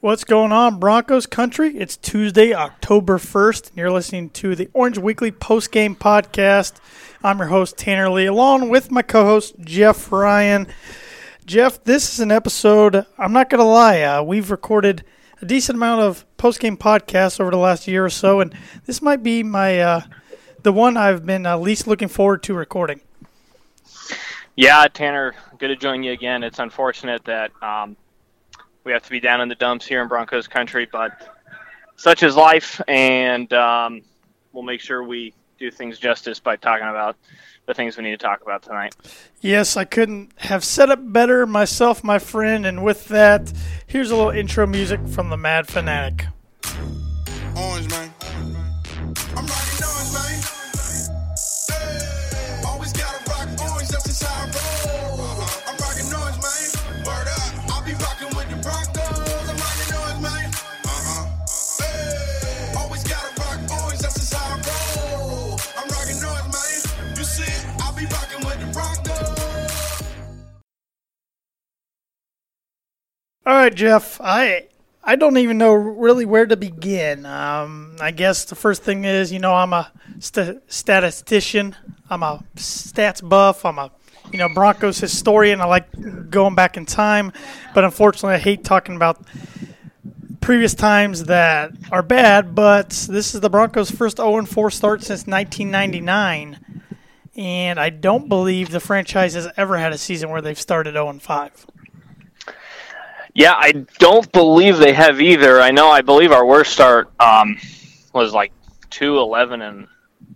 What's going on, Broncos country? It's Tuesday, October 1st, and you're listening to the Orange Weekly Post Game Podcast. I'm your host, Tanner Lee, along with my co host, Geoff Ryan. Geoff, this is an episode, I'm not going to lie, uh, we've recorded a decent amount of post game podcasts over the last year or so, and this might be my uh, the one I've been uh, least looking forward to recording. Yeah, Tanner, good to join you again. It's unfortunate that um, we have to be down in the dumps here in Broncos country, but such is life, and um, we'll make sure we do things justice by talking about the things we need to talk about tonight. Yes, I couldn't have said it better myself, my friend, and with that, here's a little intro music from the Mad Fanatic. Orange, man. Geoff. I I don't even know really where to begin. Um, I guess the first thing is, you know, I'm a st- statistician. I'm a stats buff. I'm a you know Broncos historian. I like going back in time, but unfortunately, I hate talking about previous times that are bad. But this is the Broncos' first 0 4 start since 1999, and I don't believe the franchise has ever had a season where they've started 0 5. Yeah, I don't believe they have either. I know. I believe our worst start um, was like two eleven and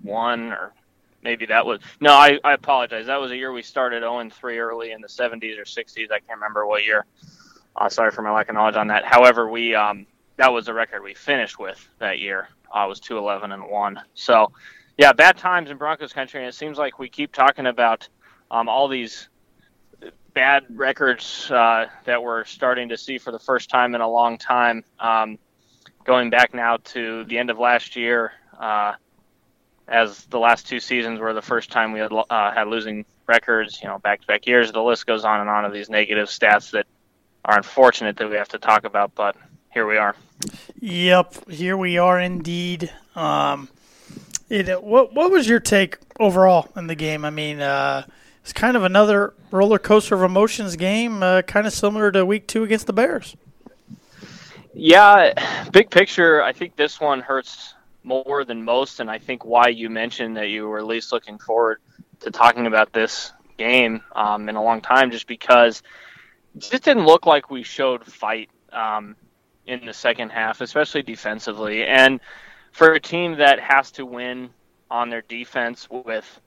one, or maybe that was no. I, I apologize. That was a year we started zero and three early in the seventies or sixties. I can't remember what year. Uh, sorry for my lack of knowledge on that. However, we um, that was the record we finished with that year. Uh, was two eleven and one. So, yeah, bad times in Broncos country, and it seems like we keep talking about um, all these bad records uh, that we're starting to see for the first time in a long time. Um, going back now to the end of last year, uh, as the last two seasons were the first time we had uh, had losing records. You know, back-to-back years. The list goes on and on of these negative stats that are unfortunate that we have to talk about, but here we are. Yep, here we are indeed. Um, it, what what was your take overall in the game? I mean, uh, it's kind of another roller coaster of emotions game, uh, kind of similar to Week Two against the Bears. Yeah, big picture, I think this one hurts more than most, and I think why you mentioned that you were at least looking forward to talking about this game um, in a long time, just because it just didn't look like we showed fight um, in the second half, especially defensively, and for a team that has to win on their defense with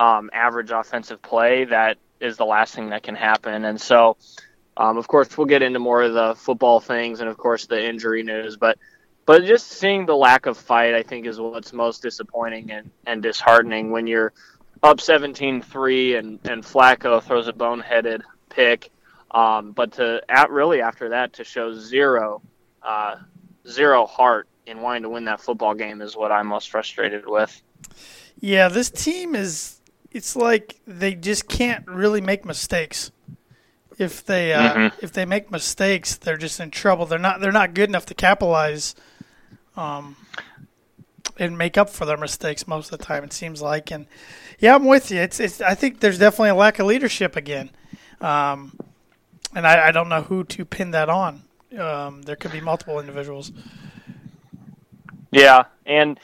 um, average offensive play, that is the last thing that can happen. And so, um, of course, we'll get into more of the football things and, of course, the injury news. But but just seeing the lack of fight, I think, is what's most disappointing and, and disheartening when you're up 17-3 and, and Flacco throws a boneheaded pick. Um, but to at really after that to show zero uh, zero heart in wanting to win that football game is what I'm most frustrated with. Yeah, this team is it's like they just can't really make mistakes. If they uh, Mhm. if they make mistakes, they're just in trouble. They're not they're not good enough to capitalize um, and make up for their mistakes most of the time. It seems like, and yeah, I'm with you. It's it's I think there's definitely a lack of leadership again, um, and I, I don't know who to pin that on. Um, there could be multiple individuals. Yeah, and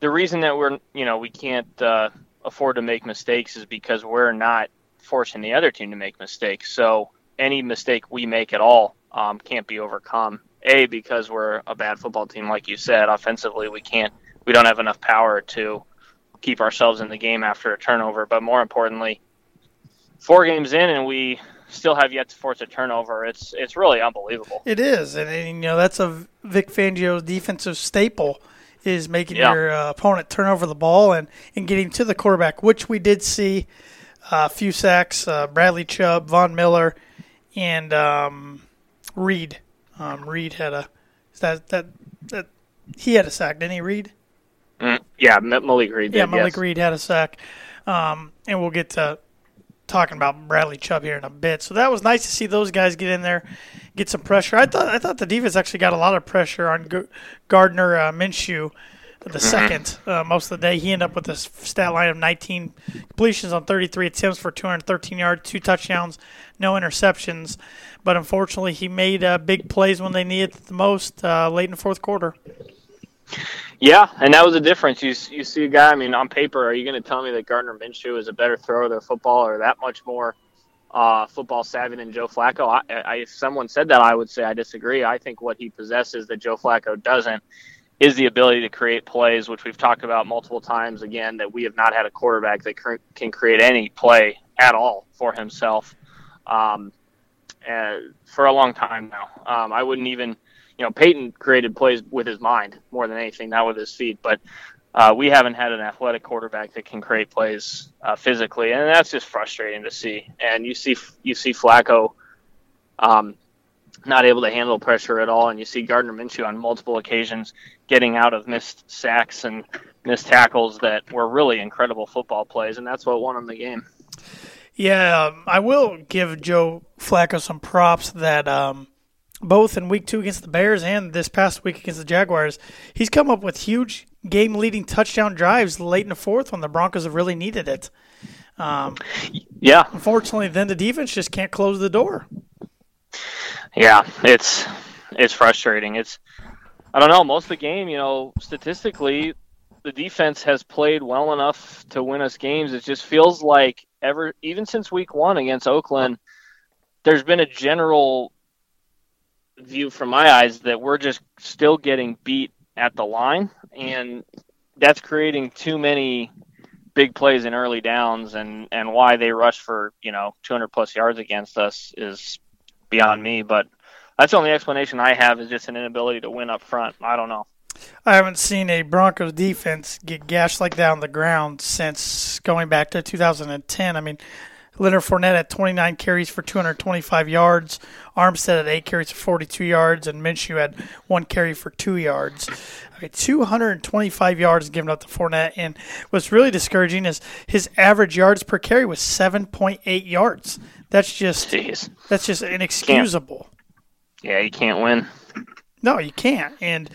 the reason that we're you know we can't uh, afford to make mistakes is because we're not forcing the other team to make mistakes. So any mistake we make at all um, can't be overcome. A because we're a bad football team, like you said. Offensively, we can't, we don't have enough power to keep ourselves in the game after a turnover. But more importantly, four games in and we still have yet to force a turnover. It's it's really unbelievable. It is, and, and you know that's a Vic Fangio's defensive staple is making Yeah. your uh, opponent turn over the ball and, and getting to the quarterback, which we did see uh, a few sacks. Uh, Bradley Chubb, Von Miller, and um, Reed. Um, Reed had a that that that he had a sack, didn't he? Reed. Mm, yeah, Malik Reed did. Yeah, Malik yes. Reed had a sack, um, and we'll get to talking about Bradley Chubb here in a bit. So that was nice to see those guys get in there, get some pressure. I thought I thought the defense actually got a lot of pressure on G- Gardner uh, Minshew. The second, uh, most of the day, he ended up with a stat line of 19 completions on 33 attempts for 213 yards, two touchdowns, no interceptions. But unfortunately, he made uh, big plays when they needed it the most uh, late in the fourth quarter. Yeah, and that was the difference. You you see a guy. I mean, on paper, are you going to tell me that Gardner Minshew is a better thrower of football or that much more uh, football savvy than Joe Flacco? I, I, if someone said that, I would say I disagree. I think what he possesses that Joe Flacco doesn't is the ability to create plays, which we've talked about multiple times. Again, that we have not had a quarterback that cr- can create any play at all for himself um, for a long time now. Um, I wouldn't even you know, Peyton created plays with his mind more than anything, not with his feet. But uh, we haven't had an athletic quarterback that can create plays uh, physically, and that's just frustrating to see. And you see, you see Flacco um, not able to handle pressure at all, and you see Gardner Minshew on multiple occasions getting out of missed sacks and missed tackles that were really incredible football plays, and that's what won him the game. Yeah, um, I will give Joe Flacco some props that um, both in week two against the Bears and this past week against the Jaguars, he's come up with huge game leading touchdown drives late in the fourth when the Broncos have really needed it. Um, Yeah, unfortunately, then the defense just can't close the door. Yeah, it's it's frustrating. It's I don't know. Most of the game, you know, statistically, the defense has played well enough to win us games. It just feels like ever even since week one against Oakland, there's been a general view from my eyes that we're just still getting beat at the line, and that's creating too many big plays in early downs. And and why they rush for you know 200 plus yards against us is beyond me. But that's the only explanation I have is just an inability to win up front. I don't know. I haven't seen a Broncos defense get gashed like that on the ground since going back to 2010. I mean, Leonard Fournette at 29 carries for 225 yards, Armstead at 8 carries for 42 yards, and Minshew had 1 carry for 2 yards. Mean, 225 yards given up to Fournette. And what's really discouraging is his average yards per carry was 7.8 yards. That's just Jeez. that's just inexcusable. Yeah, you can't win. No, you can't. And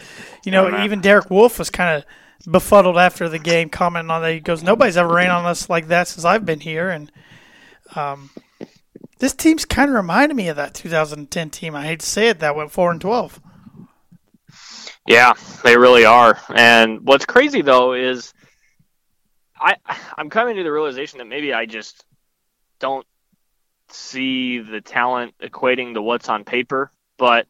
you know, No, no. even Derek Wolfe was kind of befuddled after the game, commenting on that. He goes, "Nobody's ever ran on us like that since I've been here." And um, this team's kind of reminded me of that 2010 team. I hate to say it, that went four and 12. Yeah, they really are. And what's crazy though is I I'm coming to the realization that maybe I just don't see the talent equating to what's on paper, but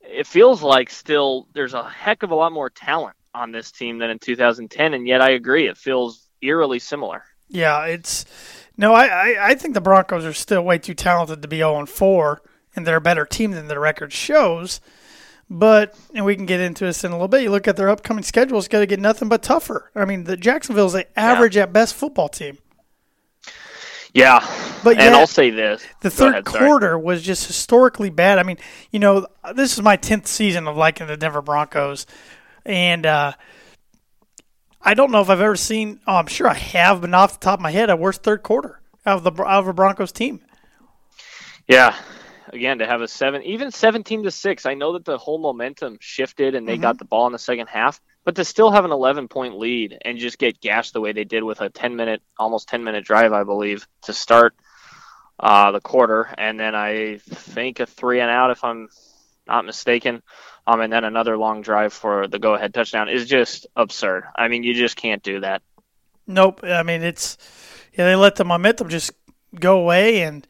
it feels like still there's a heck of a lot more talent on this team than in 2010 and yet I agree it feels eerily similar. Yeah, it's no. I, I, I think the Broncos are still way too talented to be 0 and 4, and they're a better team than their record shows. But and we can get into this in a little bit. You look at their upcoming schedule; it's got to get nothing but tougher. I mean, the Jacksonville's an average at best football team. Yeah. But and I'll say this. The Go third ahead, quarter was just historically bad. I mean, you know, this is my tenth season of liking the Denver Broncos, and uh, I don't know if I've ever seen. Oh, I'm sure I have, but not off the top of my head, a worst third quarter out of the out of a Broncos team. Yeah. Again, to have a seven, even 17 to 6, I know that the whole momentum shifted and they Mhm. got the ball in the second half, but to still have an 11 point lead and just get gashed the way they did with a 10 minute, almost 10 minute drive, I believe, to start uh, the quarter. And then I think a three and out, if I'm not mistaken. Um, and then another long drive for the go ahead touchdown is just absurd. I mean, you just can't do that. Nope. I mean, it's yeah, they let the momentum just go away, and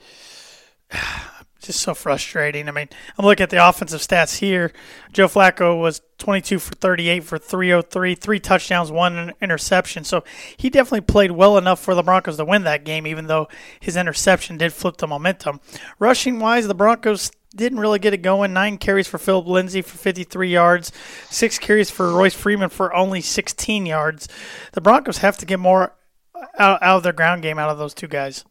just so frustrating. I mean, I'm looking at the offensive stats here. Joe Flacco was 22 for 38 for 303, three touchdowns, one interception. So he definitely played well enough for the Broncos to win that game, even though his interception did flip the momentum. Rushing wise, the Broncos didn't really get it going. Nine carries for Philip Lindsay for 53 yards, six carries for Royce Freeman for only 16 yards. The Broncos have to get more out, out of their ground game out of those two guys.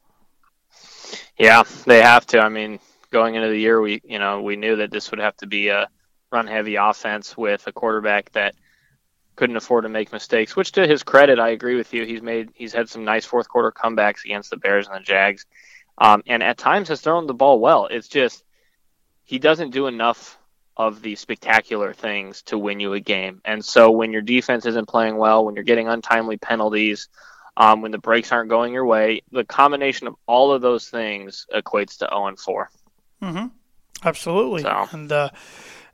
Yeah, they have to. I mean, going into the year, we you know we knew that this would have to be a run heavy offense with a quarterback that couldn't afford to make mistakes. Which, to his credit, I agree with you. He's made he's had some nice fourth quarter comebacks against the Bears and the Jags, um, and at times has thrown the ball well. It's just he doesn't do enough of the spectacular things to win you a game. And so when your defense isn't playing well, when you're getting untimely penalties, um, when the breaks aren't going your way, the combination of all of those things equates to 0 and 4. Mm-hmm. Absolutely. So. And uh,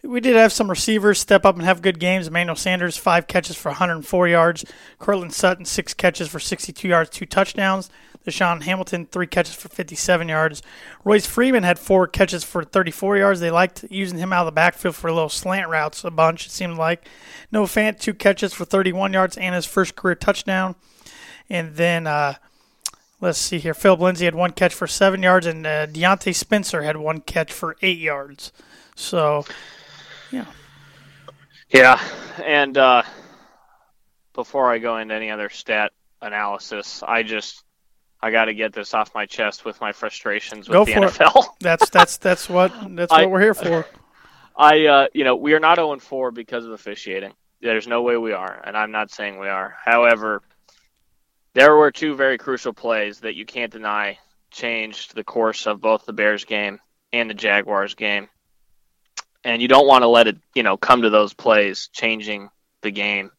we did have some receivers step up and have good games. Emmanuel Sanders, five catches for 104 yards. Courtland Sutton, six catches for 62 yards, two touchdowns. DaeSean Hamilton, three catches for 57 yards. Royce Freeman had four catches for 34 yards. They liked using him out of the backfield for little slant routes a bunch, it seemed like. Noah Fant, two catches for 31 yards and his first career touchdown. And then uh, let's see here. Phil Lindsay had one catch for seven yards, and uh, Diontae Spencer had one catch for eight yards. So, yeah. Yeah, and uh, before I go into any other stat analysis, I just I got to get this off my chest with my frustrations with Go the for it. NFL. That's that's that's what that's I- what we're here for. I, uh, you know, we are not 0 4 because of officiating. There's no way we are, and I'm not saying we are. However, there were two very crucial plays that you can't deny changed the course of both the Bears game and the Jaguars game. And you don't want to let it, you know, come to those plays changing the game.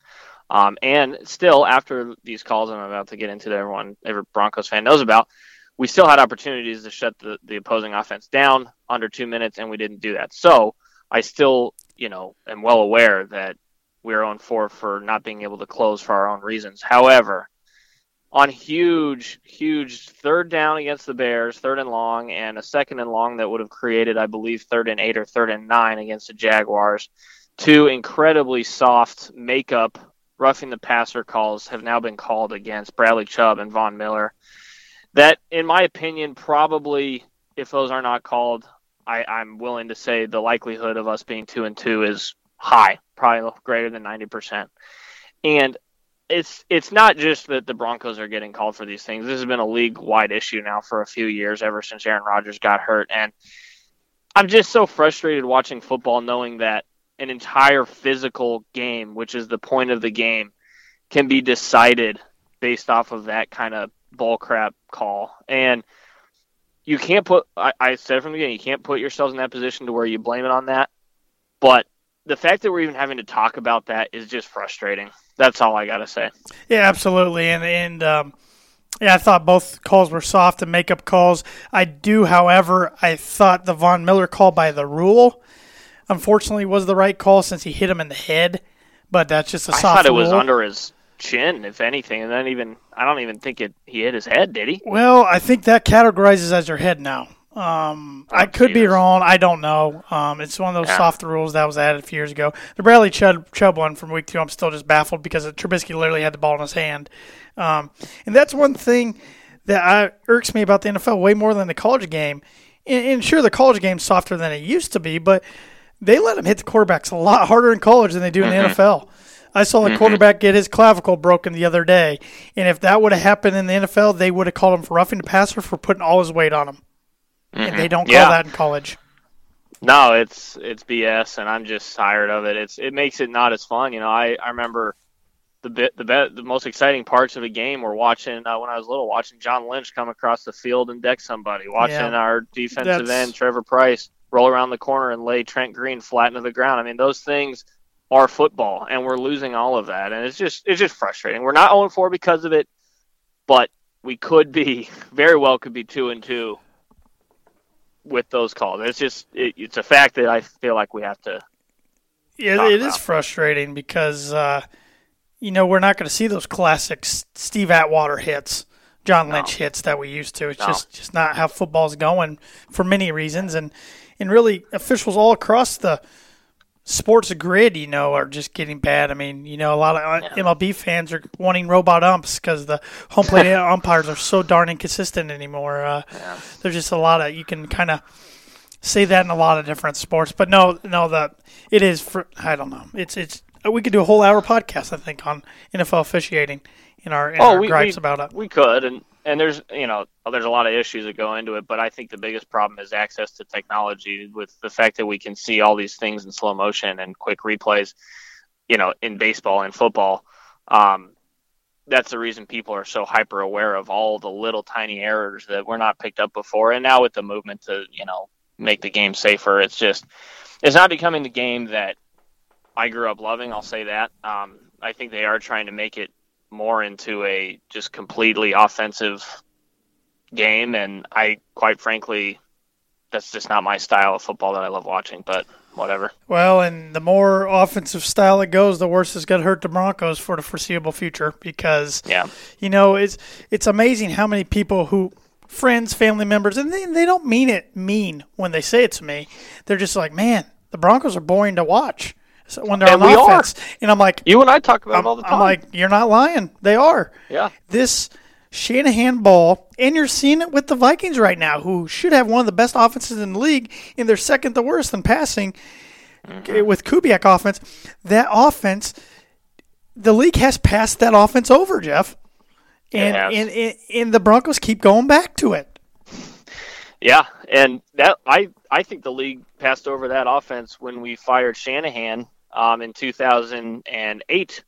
Um, and still, after these calls I'm about to get into that everyone, every Broncos fan knows about, we still had opportunities to shut the, the opposing offense down under two minutes, and we didn't do that. So I still, you know, am well aware that we're on four for not being able to close for our own reasons. However, on huge, huge third down against the Bears, third and long, and a second and long that would have created, I believe, third and eight or third and nine against the Jaguars. Two incredibly soft makeup roughing the passer calls have now been called against Bradley Chubb and Von Miller. That, in my opinion, probably, if those are not called, I, I'm willing to say the likelihood of us being two and two is high, probably greater than ninety percent. And it's it's not just that the Broncos are getting called for these things. This has been a league wide issue now for a few years, ever since Aaron Rodgers got hurt. And I'm just so frustrated watching football, knowing that an entire physical game, which is the point of the game, can be decided based off of that kind of bull crap call. And you can't put I, I said from the beginning, you can't put yourselves in that position to where you blame it on that. But the fact that we're even having to talk about that is just frustrating. That's all I gotta say. Yeah, absolutely. And and um, yeah, I thought both calls were soft and makeup calls. I do, however, I thought the Von Miller call by the rule, unfortunately, was the right call since he hit him in the head. But that's just a soft thought it was under his chin, if anything, and then even I don't even think it he hit his head, did he? Well, I think that categorizes as your head now. Um, I could be wrong. I don't know. Um, it's one of those Yeah. soft rules that was added a few years ago. The Bradley Chubb, Chubb one from week two, I'm still just baffled because Trubisky literally had the ball in his hand. Um, and that's one thing that I, irks me about the NFL way more than the college game. And, and sure, the college game's softer than it used to be, but they let them hit the quarterbacks a lot harder in college than they do in the mm-hmm. NFL. I saw the mm-hmm. quarterback get his clavicle broken the other day, and if that would have happened in the NFL, they would have called him for roughing the passer for putting all his weight on him. And mm-hmm. they don't call Yeah. that in college. No, it's it's BS, and I'm just tired of it. It's it makes it not as fun. You know, I I remember the bit the bet the most exciting parts of a game were watching uh, when I was little, watching John Lynch come across the field and deck somebody, watching Yeah. our defensive end Trevor Pryce roll around the corner and lay Trent Green flat into the ground. I mean, those things are football, and we're losing all of that, and it's just it's just frustrating. We're not 0 4 because of it, but we could be very well could be two and two with those calls. It's just it, it's a fact that I feel like we have to. Yeah, it is about. frustrating because uh, you know we're not going to see those classic Steve Atwater hits John Lynch hits that we used to. It's No. just just not how football's going for many reasons, and and really officials all across the sports grid, you know, are just getting bad. I mean, you know, a lot of uh, MLB fans are wanting robot umps because the home plate umpires are so darn inconsistent anymore. Uh, There's just a lot of you can kind of say that in a lot of different sports, but no, no, that it is for I don't know. It's it's we could do a whole hour podcast I think on NFL officiating in our, in our Oh, we, gripes we, about it. we could, and and there's you know there's a lot of issues that go into it, but I think the biggest problem is access to technology with the fact that we can see all these things in slow motion and quick replays, you know, in baseball and football. Um, that's the reason people are so hyper aware of all the little tiny errors that were not picked up before, and now with the movement to you know make the game safer, it's just it's not becoming the game that I grew up loving. I'll say that. Um, I think they are trying to make it more into a just completely offensive game, and I quite frankly, that's just not my style of football that I love watching. But whatever. Well, and the more offensive style it goes, the worse it's going to hurt the Broncos for the foreseeable future because Yeah. you know it's it's amazing how many people who friends, family members, and they, they don't mean it mean when they say it to me. They're just like, man, the Broncos are boring to watch so when they're And on we are. offense. And I'm like, You and I talk about I'm, all the time. I'm like, you're not lying. They are. yeah. This Shanahan ball, and you're seeing it with the Vikings right now, who should have one of the best offenses in the league, and they're second to worst in passing Mm-hmm. with Kubiak offense. That offense, the league has passed that offense over, Geoff. And, and, and, and the Broncos keep going back to it. Yeah, and that I I think the league passed over that offense when we fired Shanahan um, in 2008,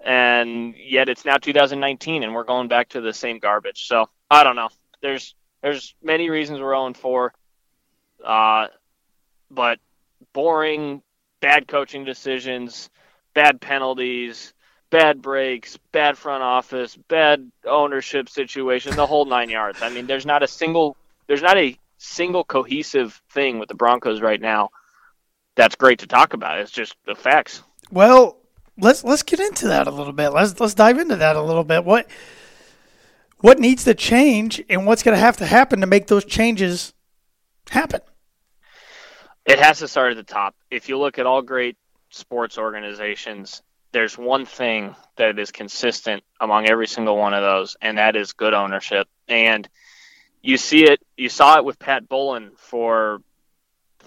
and yet it's now 2019, and we're going back to the same garbage. So I don't know. There's there's many reasons we're 0 4, uh, but boring, bad coaching decisions, bad penalties. Bad breaks, bad front office, bad ownership situation, the whole nine yards. I mean, there's not a single there's not a single cohesive thing with the Broncos right now that's great to talk about. It's just the facts. Well, let's let's get into that a little bit. Let's let's dive into that a little bit. What what needs to change, and what's going to have to happen to make those changes happen? It has to start at the top. If you look at all great sports organizations, there's one thing that is consistent among every single one of those, and that is good ownership. And you see it, you saw it with Pat Bowlen for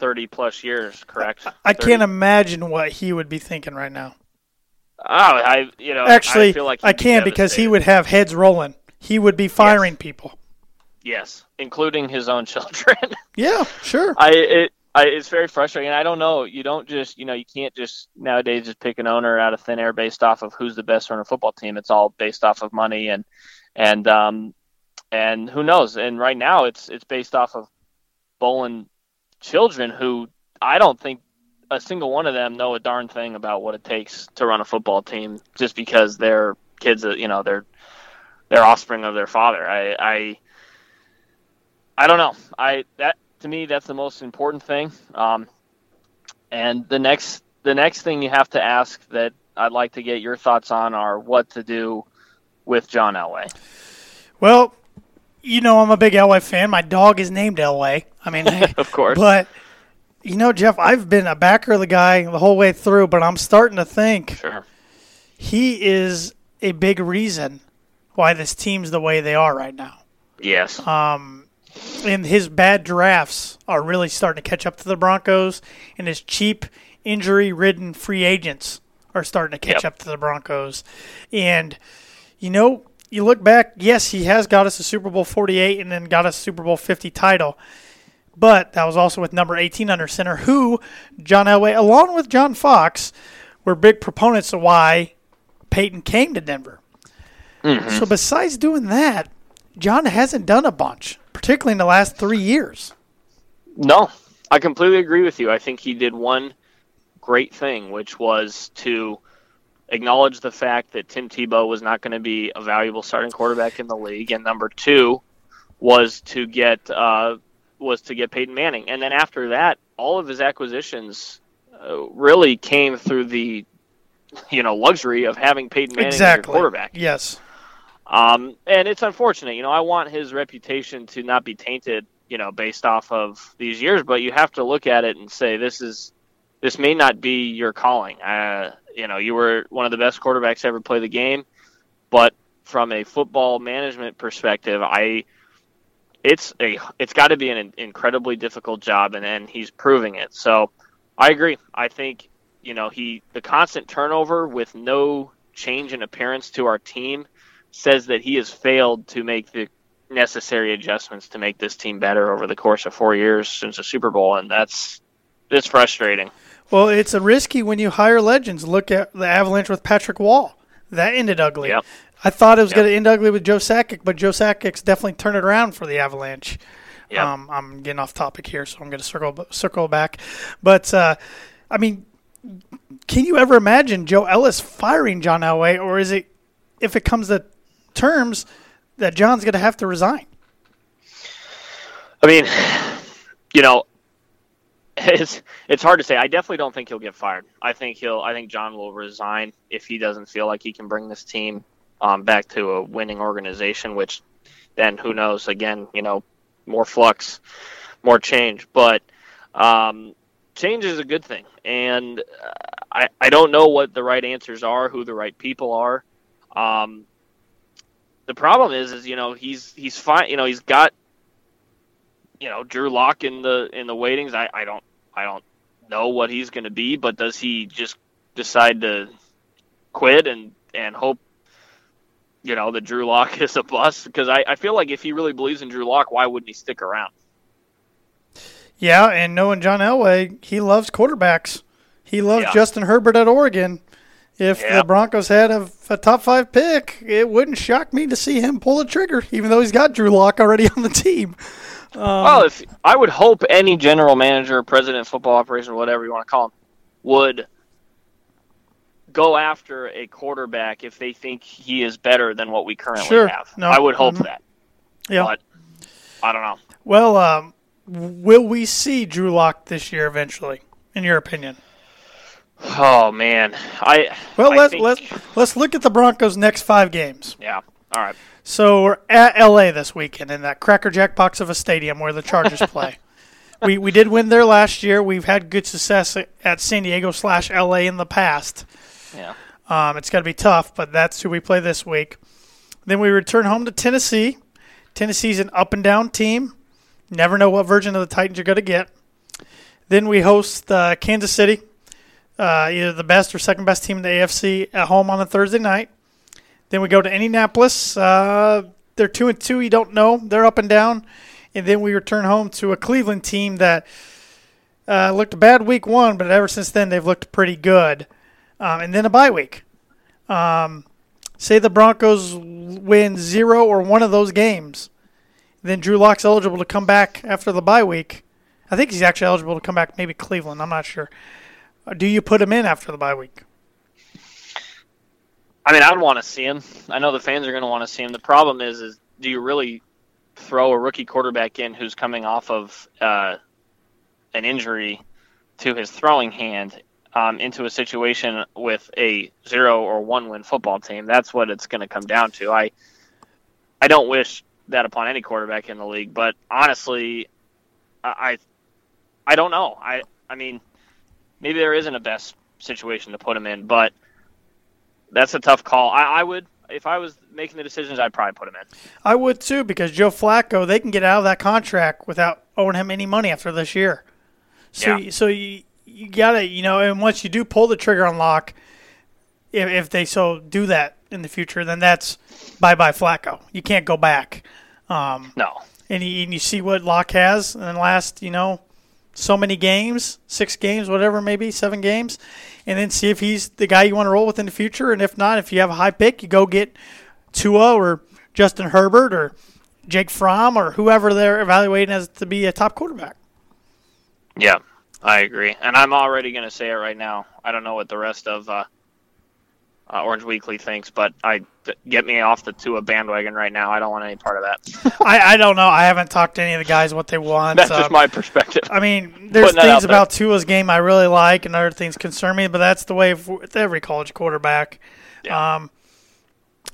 30 plus years, correct? I 30 can't imagine what he would be thinking right now. Oh, I, you know, Actually, I, feel like I he'd be can because he would have heads rolling. He would be firing people. Yes, including his own children. Yeah, sure. I it I, it's very frustrating. I don't know. You don't just you know you can't just nowadays just pick an owner out of thin air based off of who's the best on a football team. It's all based off of money and and um and who knows. And right now it's it's based off of Bowlen children who I don't think a single one of them know a darn thing about what it takes to run a football team just because they're kids that you know they're they're offspring of their father. I I I don't know. I that to me that's the most important thing. Um, and the next the next thing you have to ask that I'd like to get your thoughts on are what to do with John Elway. Well, you know I'm a big Elway fan. My dog is named Elway. I mean, Of course. But you know, Geoff, I've been a backer of the guy the whole way through, but I'm starting to think Sure. he is a big reason why this team's the way they are right now. Yes. Um, and his bad drafts are really starting to catch up to the Broncos, and his cheap, injury-ridden free agents are starting to catch Yep. up to the Broncos. And you know, you look back, yes, he has got us a Super Bowl 48 and then got us a Super Bowl 50 title. But that was also with number 18 under center, who John Elway, along with John Fox, were big proponents of why Peyton came to Denver. Mm-hmm. So besides doing that, John hasn't done a bunch, particularly in the last three years. No, I completely agree with you. I think he did one great thing, which was to acknowledge the fact that Tim Tebow was not going to be a valuable starting quarterback in the league, and number two was to get uh, was to get Peyton Manning. And then after that, all of his acquisitions uh, really came through the you know luxury of having Peyton Manning as your exactly. quarterback. Yes. Um, and it's unfortunate. You know, I want his reputation to not be tainted. You know, based off of these years, but you have to look at it and say this is this may not be your calling. Uh, you know, you were one of the best quarterbacks to ever play the game, but from a football management perspective, I it's a it's got to be an incredibly difficult job, and and he's proving it. So I agree. I think you know he the constant turnover with no change in appearance to our team says that he has failed to make the necessary adjustments to make this team better over the course of four years since the Super Bowl, and that's it's frustrating. Well, it's a risky when you hire legends. Look at the Avalanche with Patrick Roy. That ended ugly. Yep. I thought it was Yep. going to end ugly with Joe Sakic, but Joe Sakic's definitely turned it around for the Avalanche. Yep. Um, I'm getting off topic here, so I'm going to circle circle back. But uh, I mean, can you ever imagine Joe Ellis firing John Elway, or is it if it comes to terms that John's going to have to resign? I mean, you know, it's it's hard to say. I definitely don't think he'll get fired. I think he'll. I think John will resign if he doesn't feel like he can bring this team um, back to a winning organization. Which then who knows? Again, you know, more flux, more change. But um, change is a good thing, and uh, I I don't know what the right answers are, who the right people are. Um, the problem is, is you know he's he's fine. You know he's got you know Drew Lock in the in the waitings. I, I don't I don't know what he's going to be, but does he just decide to quit and and hope you know that Drew Lock is a bust? Because I, I feel like if he really believes in Drew Lock, why wouldn't he stick around? Yeah, and knowing John Elway, he loves quarterbacks. He loves Yeah. Justin Herbert at Oregon. If Yeah. the Broncos had a, a top five pick, it wouldn't shock me to see him pull the trigger, even though he's got Drew Lock already on the team. Um, well, if I would hope any general manager, president, football operation, whatever you want to call him, would go after a quarterback if they think he is better than what we currently Sure. have. No. I would hope Mhm. that, yeah. but I don't know. Well, um, will we see Drew Lock this year eventually, in your opinion? Oh man, I Well, I let's think- let's let's look at the Broncos' next five games. yeah. All right. So we're at LA this weekend in that crackerjack box of a stadium where the Chargers play. we we did win there last year. We've had good success at San Diego slash LA in the past. Yeah. Um, it's going to be tough, but that's who we play this week. Then we return home to Tennessee. Tennessee's an up and down team. Never know what version of the Titans you're going to get. Then we host uh, Kansas City, uh, either the best or second best team in the AFC at home on a Thursday night. Then we go to Indianapolis. Uh, they're two and two. You don't know. They're up and down. And then we return home to a Cleveland team that uh, looked bad week one, but ever since then they've looked pretty good. Um, and then a bye week. Um, say the Broncos win zero or one of those games, then Drew Lock's eligible to come back after the bye week. I think he's actually eligible to come back. Maybe Cleveland. I'm not sure. Uh, Do you put him in after the bye week? I mean, I'd want to see him. I know the fans are going to want to see him. The problem is, is do you really throw a rookie quarterback in who's coming off of uh, an injury to his throwing hand um, into a situation with a zero or one win football team? That's what it's going to come down to. I I don't wish that upon any quarterback in the league, but honestly, I I, don't know. I I mean, maybe there isn't a best situation to put him in, but that's a tough call. I, I would, if I was making the decisions, I'd probably put him in. I would too, because Joe Flacco, they can get out of that contract without owing him any money after this year. So, Yeah. so you you gotta, you know, and once you do pull the trigger on Lock, if, if they so do that in the future, then that's bye bye Flacco. You can't go back. Um, No. and you, and you see what Lock has in the last, you know, so many games, six games, whatever, maybe seven games, and then see if he's the guy you want to roll with in the future. And if not, if you have a high pick, you go get Tua or Justin Herbert or Jake Fromm or whoever they're evaluating as to be a top quarterback. Yeah, I agree, and I'm already going to say it right now. I don't know what the rest of uh, uh, Orange Weekly thinks, but I get me off the Tua bandwagon right now. I don't want any part of that. I, I don't know. I haven't talked to any of the guys what they want. That's Uh, just my perspective. I mean, there's things there. about Tua's game I really like, and other things concern me. But that's the way with every college quarterback. Yeah. Um,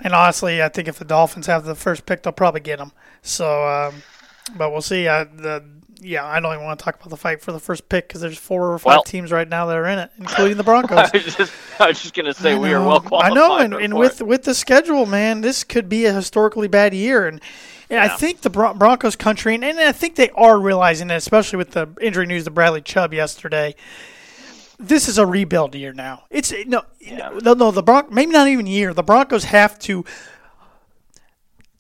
And honestly, I think if the Dolphins have the first pick, they'll probably get him. So, um, but we'll see. I, the yeah, I don't even want to talk about the fight for the first pick because there's four or five Well- teams right now that are in it, including the I Broncos. was just, I was just gonna say I we are well qualified. I know, and, and with it. with the schedule, man, this could be a historically bad year, and and I think the Bron- Broncos country, and, and I think they are realizing it, especially with the injury news to Bradley Chubb yesterday. This is a rebuild year now. It's no, no, no. The Bron- maybe not even year. The Broncos have to.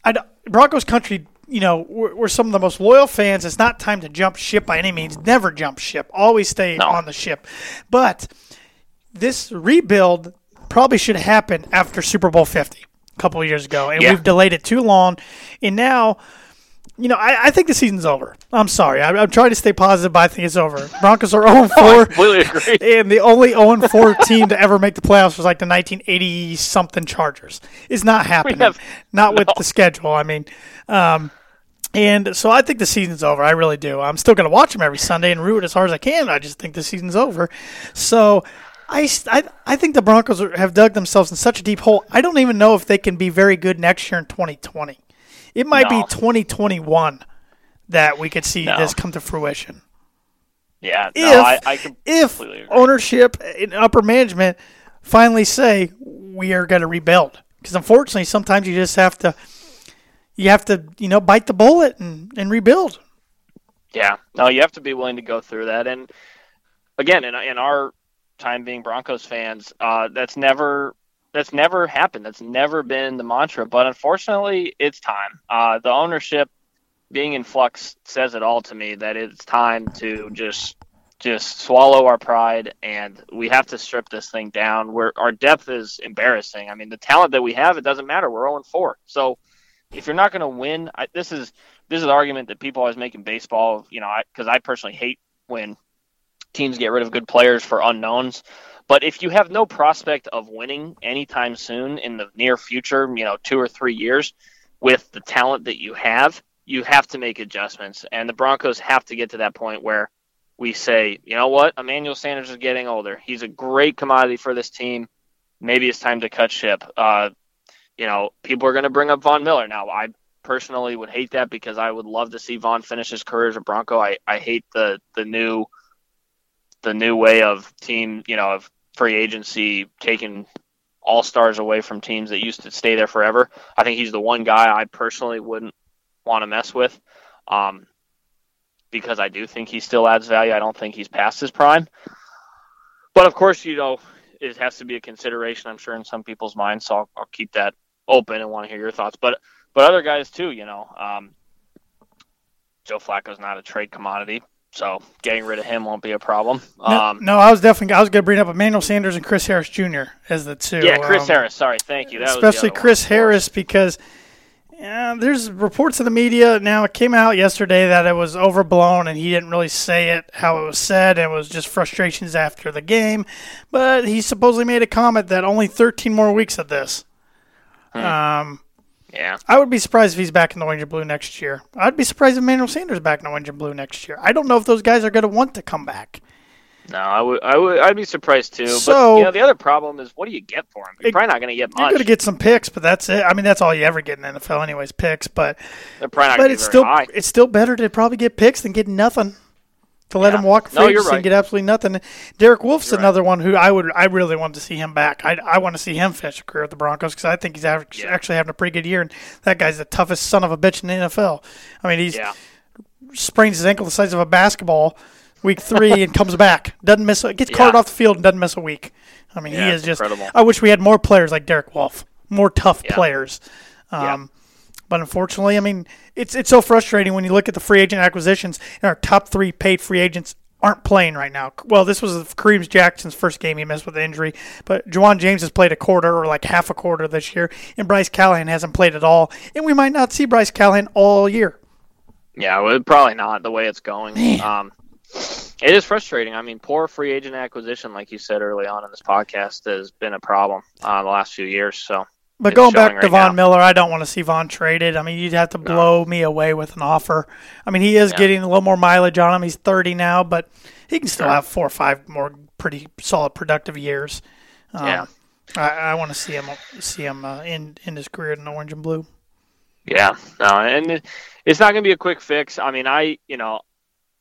I Broncos country, you know, we're, we're some of the most loyal fans. It's not time to jump ship by any means. Never jump ship. Always stay No. on the ship. But this rebuild probably should happen after Super Bowl 50 a couple of years ago, and Yeah. we've delayed it too long. And now, you know, I, I think the season's over. I'm sorry. I, I'm trying to stay positive, but I think it's over. Broncos are 0 4. completely agree. And the only 0 4 team to ever make the playoffs was like the 1980 something Chargers. It's not happening. have- not with the schedule. I mean, um, and so I think the season's over. I really do. I'm still going to watch them every Sunday and root as hard as I can. I just think the season's over. So I, I, I think the Broncos are, have dug themselves in such a deep hole. I don't even know if they can be very good next year in 2020. It might No. be 2021 that we could see No. this come to fruition Yeah, if no, I, I if ownership and upper management finally say we are going to rebuild because unfortunately sometimes you just have to you have to you know bite the bullet and, and rebuild Yeah, no, you have to be willing to go through that. And again, in, in our time being Broncos fans, uh, that's never that's never happened. That's never been the mantra. But unfortunately, it's time. Uh, the ownership being in flux says it all to me that it's time to just just swallow our pride and we have to strip this thing down. Where our depth is embarrassing. I mean, the talent that we have, it doesn't matter. We're 0 4. So if you're not going to win, I, this is this is an argument that people always make in baseball. You know, because I, personally hate when teams get rid of good players for unknowns. But if you have no prospect of winning anytime soon in the near future, you know, two or three years, with the talent that you have, you have to make adjustments. And the Broncos have to get to that point where we say, you know what, Emmanuel Sanders is getting older. He's a great commodity for this team. Maybe it's time to cut ship. Uh, you know, people are going to bring up Von Miller. Now, I personally would hate that because I would love to see Von finish his career as a Bronco. I, I hate the the new the new way of team, you know, of free agency taking all stars away from teams that used to stay there forever. I think he's the one guy I personally wouldn't want to mess with. Um, because I do think he still adds value. I don't think he's past his prime. But of course, you know, it has to be a consideration, I'm sure, in some people's minds. So I'll, I'll keep that open and want to hear your thoughts. But but other guys too, you know, um, Joe Flacco's not a trade commodity, so getting rid of him won't be a problem. no, Um, no i was definitely i was going to bring up emmanuel sanders and chris harris jr as the two yeah, Chris um, Harris. Sorry, thank you. That especially one, Chris of. Harris because yeah, there's reports in the media now. It came out yesterday that it was overblown and he didn't really say it how it was said. And it was just frustrations after the game, but he supposedly made a comment that only 13 more weeks of this. Hmm. Um, Yeah, I would be surprised if he's back in the orange and blue next year. I'd be surprised if Manuel Sanders back in the orange and blue next year. I don't know if those guys are going to want to come back. no, I would, I would, I'd be surprised too. So- but you know, the other problem is, what do you get for him? You're It- probably not going to get You're much. going to get some picks, but that's it. I mean, that's all you ever get in the NFL, anyways. Picks, but They're probably not but it's still high. it's still better to probably get picks than get nothing. To let Yeah. him walk free you're and get absolutely nothing. Derek Wolfe's You're right. another one who I would I really want to see him back. I, I want to see him finish a career with the Broncos because I think he's Yeah. actually having a pretty good year. And that guy's the toughest son of a bitch in the NFL. I mean, he's Yeah, sprains his ankle the size of a basketball week three and comes back. Doesn't miss a, gets carted off the field and doesn't miss a week. I mean, he is just. incredible. I wish we had more players like Derek Wolfe, more tough players. Yeah. Um, But unfortunately, I mean, it's it's so frustrating when you look at the free agent acquisitions and our top three paid free agents aren't playing right now. Well, this was Kareem Jackson's first game he missed with injury, but Ja'Wuan James has played a quarter or like half a quarter this year, and Bryce Callahan hasn't played at all, and we might not see Bryce Callahan all year. yeah, well, probably not the way it's going. Um, it is frustrating. I mean, poor free agent acquisition, like you said early on in this podcast, has been a problem uh, the last few years. So, But going back to right Von now. Miller, I don't want to see Von traded. I mean, you'd have to blow me away with an offer. I mean, he is Yeah. getting a little more mileage on him. He's 30 now, but he can still Sure. have four or five more pretty solid productive years. Um, Yeah. I, I want to see him see him uh, in in his career in orange and blue. Yeah, no, and it, it's not going to be a quick fix. I mean, I you know,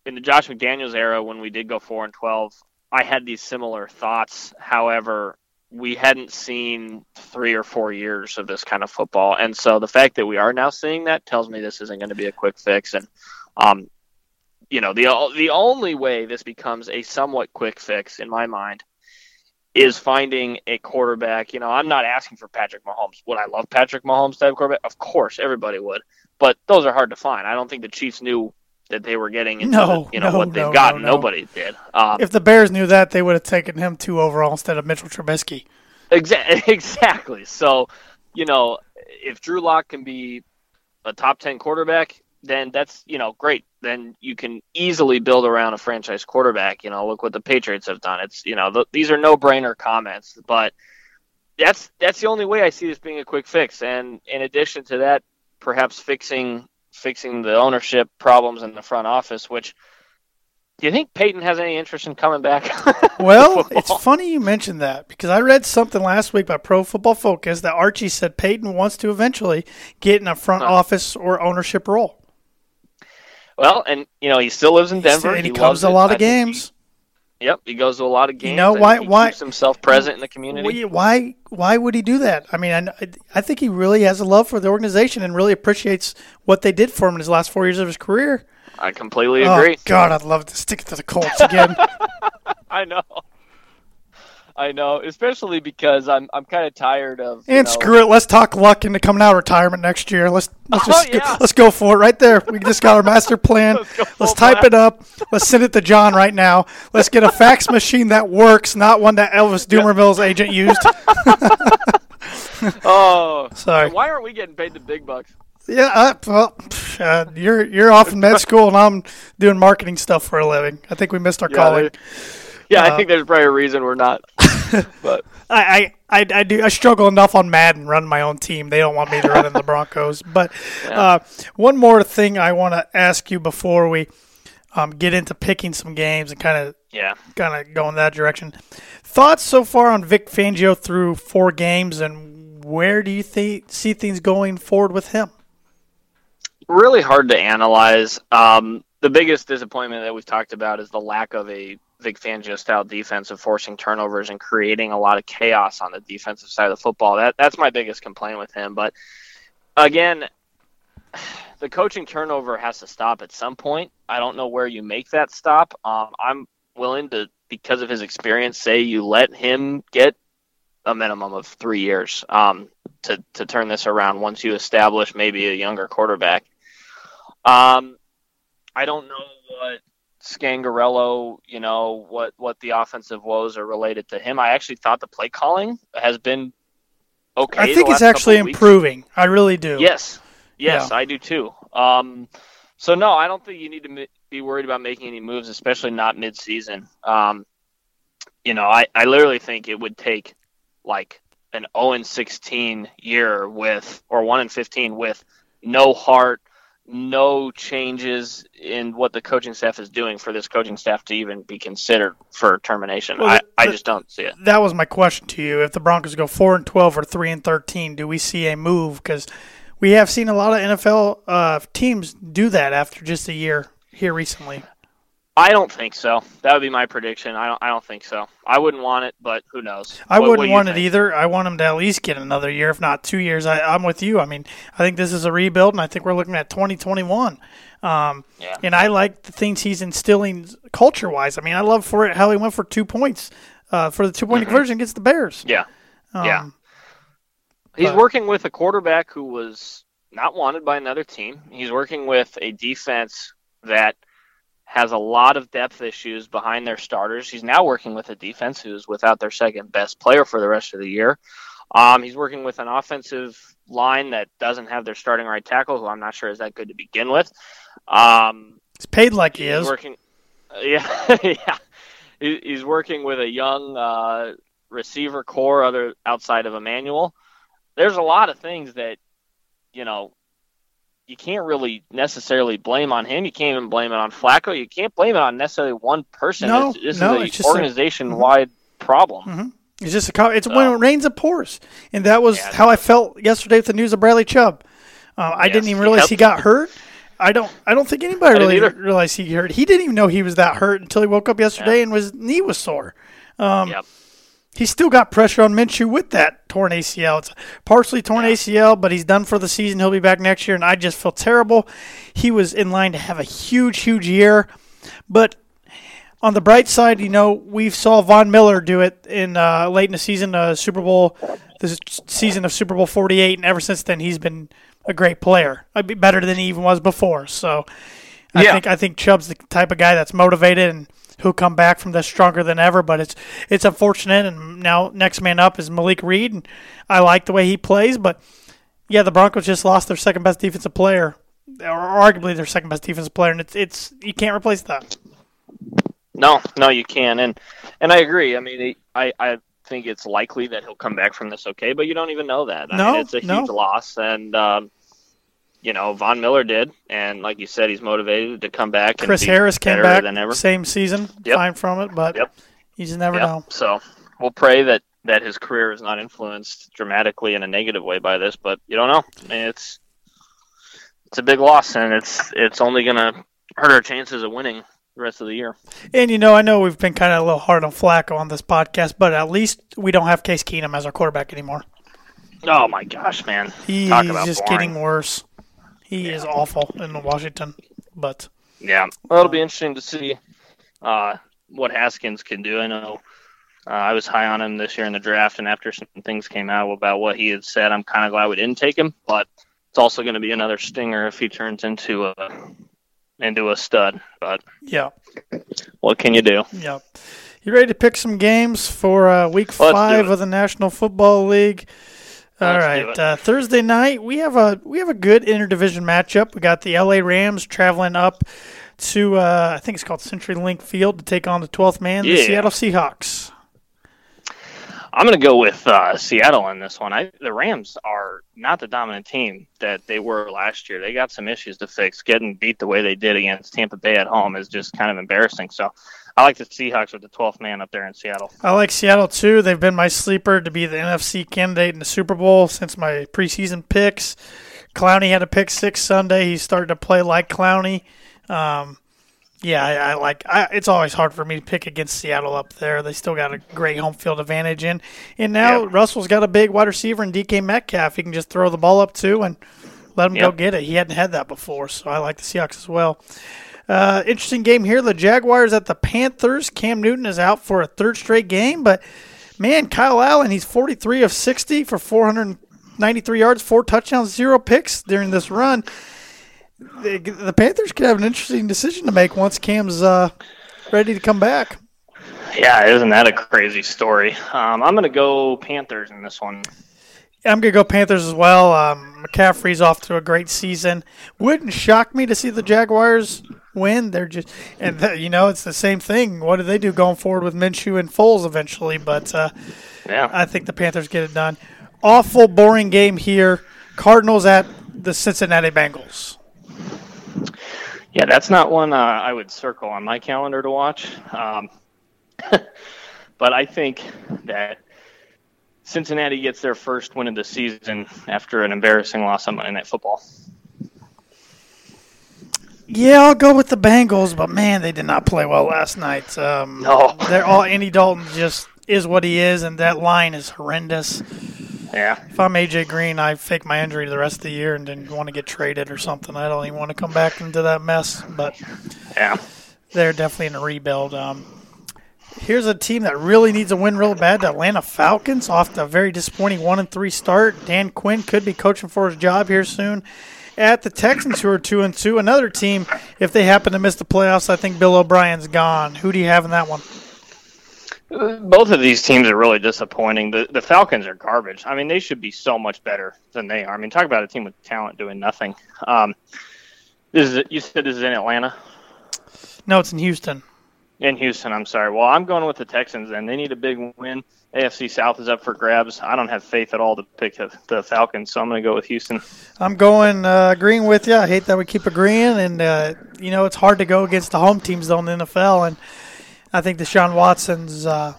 in the Josh McDaniels era when we did go four and twelve, I had these similar thoughts. However, we hadn't seen three or four years of this kind of football, and so the fact that we are now seeing that tells me this isn't going to be a quick fix. And um, you know, the the only way this becomes a somewhat quick fix in my mind is finding a quarterback. You know, I'm not asking for Patrick Mahomes. Would I love Patrick Mahomes type quarterback? Of course, everybody would. But those are hard to find. I don't think the Chiefs knew that they were getting into No, the, you know no, what they've no, gotten. no, no. Nobody did. Um, If the Bears knew that, they would have taken him two overall instead of Mitchell Trubisky. Exa- exactly. So, you know, if Drew Lock can be a top 10 quarterback, then that's, you know, great. Then you can easily build around a franchise quarterback. You know, look what the Patriots have done. It's, you know, th- these are no brainer comments, but that's, that's the only way I see this being a quick fix. And in addition to that, perhaps fixing, fixing the ownership problems in the front office, which, do you think Peyton has any interest in coming back? Well, it's funny you mentioned that because I read something last week by Pro Football Focus that Archie said Peyton wants to eventually get in a front Huh. office or ownership role. Well, and you know he still lives in Denver. and he, loves comes a lot I of games. Yep, he goes to a lot of games. You know, why- why- keeps himself present in the community? Why- Why? Why would he do that? I mean, I, I think he really has a love for the organization and really appreciates what they did for him in his last four years of his career. I completely agree. Oh God, I'd love to stick it to the Colts again. I know. I know, especially because I'm I'm kind of tired of. and know- screw it, let's talk Luck into coming out of retirement next year. Let's let's Oh, just go, let's go for it right there. We just got our master plan. Let's Let's, type blast. it up. Let's send it to John right now. Let's get a fax machine that works, not one that Elvis Dumervil's agent used. Oh, Sorry. Why aren't we getting paid the big bucks? Yeah, uh, well, uh, you're you're off in med school, and I'm doing marketing stuff for a living. I think we missed our Yeah, calling. Yeah, Uh, I think there's probably a reason we're not. but I, I, I, I do I struggle enough on Madden running my own team. They don't want me to run in the Broncos. But uh, one more thing I want to ask you before we um, get into picking some games and kind of yeah, kind of go in that direction. Thoughts so far on Vic Fangio through four games, and where do you th- see things going forward with him? really hard to analyze. Um, the biggest disappointment that we've talked about is the lack of a Vic Fangio style defense of forcing turnovers and creating a lot of chaos on the defensive side of the football. That that's my biggest complaint with him. But again, the coaching turnover has to stop at some point. I don't know where you make that stop. Um, I'm willing to, because of his experience, say you let him get a minimum of three years um, to to turn this around once you establish maybe a younger quarterback. Um, I don't know what Scangarello, you know, what what the offensive woes are related to him. I actually thought the play calling has been okay. I think it's actually couple of weeks. improving. I really do. Yes, yes, Yeah. I do too. Um, so no, I don't think you need to be worried about making any moves, especially not mid-season. Um, you know, I, I literally think it would take like an 0 and 16 year with or 1 and 15 with no heart, no changes in what the coaching staff is doing for this coaching staff to even be considered for termination. Well, I, the- I just don't see it. That was my question to you. If the Broncos go four and twelve or three and thirteen, do we see a move? Because we have seen a lot of NFL uh, teams do that after just a year here recently. I don't think so. That would be my prediction. I don't. I don't think so. I wouldn't want it, but who knows? I What- what wouldn't you want it either. I want him to at least get another year, if not two years. I, I'm with you. I mean, I think this is a rebuild, and I think we're looking at 2021. Um, Yeah. And I like the things he's instilling culture wise. I mean, I love for it how he went for two points uh, for the two point conversion against the Bears. Mm-hmm. Yeah. Um, yeah. He's but- working with a quarterback who was not wanted by another team. He's working with a defense that has a lot of depth issues behind their starters. He's now working with a defense who's without their second best player for the rest of the year. Um, he's working with an offensive line that doesn't have their starting right tackle, who I'm not sure is that good to begin with. Um, He's paid like he is. working. uh, yeah, yeah. He- He's working with a young uh, receiver corps, other outside of Emmanuel. There's a lot of things that you know you can't really necessarily blame on him. You can't even blame it on Flacco. You can't blame it on necessarily one person. No, It's- this no, is it's a just a- organization wide problem. Mhm. It's just a it's when it rains it pours, and that was how I felt yesterday with the news of Bradley Chubb. Uh, I didn't even realize he helped. got hurt. I don't. I don't think anybody really either. realized he hurt. He didn't even know he was that hurt until he woke up yesterday and his knee was sore. Um, Yep. He still got pressure on Minshew with that torn ACL. It's partially torn ACL, but he's done for the season. He'll be back next year, and I just feel terrible. He was in line to have a huge, huge year, but on the bright side, you know, we saw Von Miller do it in uh, late in the season, uh, Super Bowl, this season of Super Bowl 48, and ever since then he's been a great player. I'd be better than he even was before. So I Yeah. think I think Chubb's the type of guy that's motivated and who'll come back from this stronger than ever. But it's it's unfortunate, and now next man up is Malik Reed, and I like the way he plays, but yeah, the Broncos just lost their second best defensive player, or arguably their second best defensive player, and it's it's you can't replace that. No, no, you can, and and I agree. I mean, I I think it's likely that he'll come back from this okay, but you don't even know that. I No, mean, it's a no. huge loss, and um, you know Von Miller did, and like you said, he's motivated to come back. and Chris Harris came back than ever. same season, Yep. fine from it, but Yep. you just never Yep. know. So we'll pray that that his career is not influenced dramatically in a negative way by this, but you don't know. I mean, it's it's a big loss, and it's it's only gonna hurt our chances of winning the rest of the year. And you know, I know we've been kind of a little hard on Flacco on this podcast, but at least we don't have Case Keenum as our quarterback anymore. Oh my gosh, man! He's just boring. getting worse. He is awful in Washington, but Yeah, well, it'll be interesting to see uh, what Haskins can do. I know uh, I was high on him this year in the draft, and after some things came out about what he had said, I'm kind of glad we didn't take him. But it's also going to be another stinger if he turns into a into a stud. But yeah, what can you do? yeah. You ready to pick some games for uh, week Let's five of the National Football League? All right, uh, Thursday night we have a we have a good interdivision matchup. We got the LA Rams traveling up to uh, I think it's called CenturyLink Field to take on the 12th man, the Seattle Seahawks. I'm going to go with uh, Seattle in this one. I, the Rams are not the dominant team that they were last year. They got some issues to fix. Getting beat the way they did against Tampa Bay at home is just kind of embarrassing. So I like the Seahawks with the 12th man up there in Seattle. I like Seattle too. They've been my sleeper to be the NFC candidate in the Super Bowl since my preseason picks. Clowney had a pick six Sunday. He's starting to play like Clowney. Um, yeah, I, I like. I, it's always hard for me to pick against Seattle up there. They still got a great home field advantage in, and now Yep. Russell's got a big wide receiver in DK Metcalf. He can just throw the ball up too and let him go get it. He hadn't had that before, so I like the Seahawks as well. Uh, interesting game here. The Jaguars at the Panthers. Cam Newton is out for a third straight game, but man, Kyle Allen, he's 43 of 60 for 493 yards, four touchdowns, zero picks during this run. The, the Panthers could have an interesting decision to make once Cam's uh, ready to come back. Yeah, isn't that a crazy story? Um, I'm going to go Panthers in this one. I'm going to go Panthers as well. Um, McCaffrey's off to a great season. Wouldn't shock me to see the Jaguars win. They're just, and th- you know, it's the same thing. What do they do going forward with Minshew and Foles eventually? But uh, Yeah. I think the Panthers get it done. Awful, boring game here. Cardinals at the Cincinnati Bengals. Yeah, that's not one uh, I would circle on my calendar to watch. Um, but I think that Cincinnati gets their first win of the season after an embarrassing loss on Monday Night Football. Yeah, I'll go with the Bengals, but man, they did not play well last night. Um, No. they're all Andy Dalton just is what he is, and that line is horrendous. Yeah, If I'm AJ Green, I fake my injury the rest of the year and didn't want to get traded or something. I don't even want to come back into that mess. But yeah. they're definitely in a rebuild. Um, here's a team that really needs a win real bad. The Atlanta Falcons off the very disappointing one and three start. Dan Quinn could be coaching for his job here soon. At the Texans, who are two and two, another team. If they happen to miss the playoffs, I think Bill O'Brien's gone. Who do you have in that one? Both of these teams are really disappointing. The the Falcons are garbage. I mean, they should be so much better than they are. I mean, talk about a team with talent doing nothing. Um, this is you said this is in Atlanta. No, it's in Houston. In Houston, I'm sorry. Well, I'm going with the Texans, and they need a big win. AFC South is up for grabs. I don't have faith at all to pick the, the Falcons, so I'm going to go with Houston. I'm going uh, agreeing with you. I hate that we keep agreeing, and uh, you know it's hard to go against the home teams though in the NFL. And I think Deshaun Watson's uh,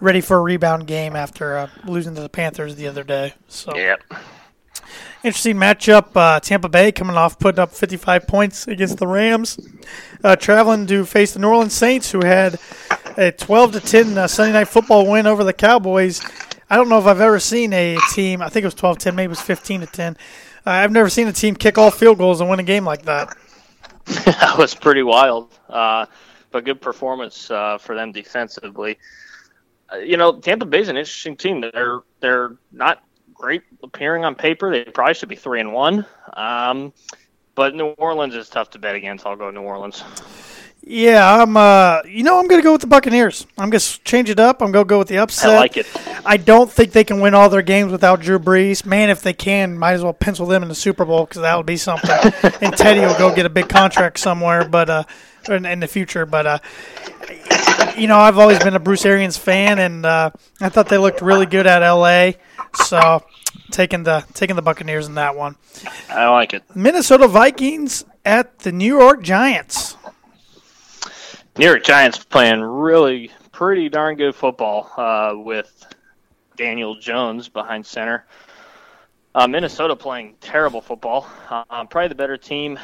ready for a rebound game after uh, losing to the Panthers the other day. So Yep. interesting matchup. Uh, Tampa Bay coming off putting up 55 points against the Rams, uh, traveling to face the New Orleans Saints, who had a 12 to 10 uh, Sunday night football win over the Cowboys. I don't know if I've ever seen a team. I think it was 12 10, maybe it was 15 to 10. Uh, I've never seen a team kick all field goals and win a game like that. that was pretty wild. But good performance uh, for them defensively. Uh, you know, Tampa Bay's an interesting team. They're they're not great appearing on paper. They probably should be three and one. Um, but New Orleans is tough to bet against. I'll go New Orleans. Yeah, I'm. Uh, you know, I'm going to go with the Buccaneers. I'm going to change it up. I'm going to go with the upset. I like it. I don't think they can win all their games without Drew Brees. Man, if they can, might as well pencil them in the Super Bowl because that would be something. and Teddy will go get a big contract somewhere, but uh, in, in the future. But uh, you know, I've always been a Bruce Arians fan, and uh, I thought they looked really good at L.A. So taking the taking the Buccaneers in that one. I like it. Minnesota Vikings at the New York Giants. New York Giants playing really pretty darn good football uh, with Daniel Jones behind center. Uh, Minnesota playing terrible football. Uh, probably the better team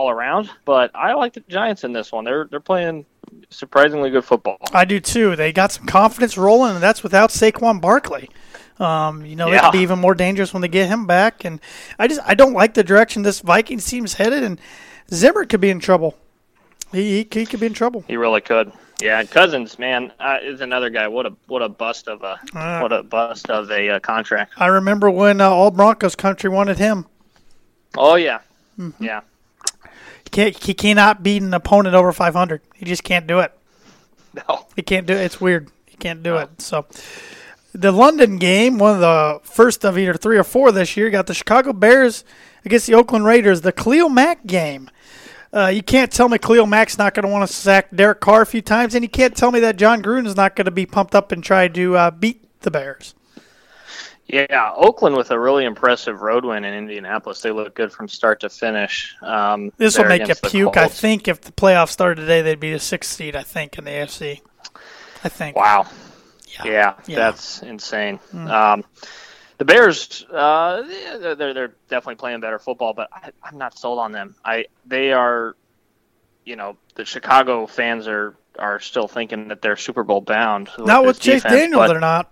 all around, but I like the Giants in this one. They're they're playing surprisingly good football. I do too. They got some confidence rolling, and that's without Saquon Barkley. Um, you know, they Yeah. could be even more dangerous when they get him back. And I just I don't like the direction this Vikings team's headed, and Zimmer could be in trouble. He he, he could be in trouble. He really could. Yeah, Cousins, man, uh, is another guy. What a what a bust of a Uh, what a bust of a uh, contract. I remember when uh, all Broncos country wanted him. Oh yeah, Mm-hmm. yeah. He can't he cannot beat an opponent over 500. He just can't do it. No. He can't do it. It's weird. He can't do it. So the London game, one of the first of either three or four this year, got the Chicago Bears against the Oakland Raiders. The Khalil Mack game. Uh, you can't tell me Khalil Mack's not going to want to sack Derek Carr a few times, and you can't tell me that Jon Gruden is not going to be pumped up and try to uh, beat the Bears. Yeah, Oakland with a really impressive road win in Indianapolis. They look good from start to finish. Um, This will make you puke. I think if the playoffs started today, they'd be the sixth seed. I think in the AFC. I think. Wow. Yeah. Yeah, Yeah. That's insane. Um, the Bears, uh, they're, they're definitely playing better football, but I, I'm not sold on them. I they are, you know, the Chicago fans are are still thinking that they're Super Bowl bound. Not with Chase defense, Daniel, they're not.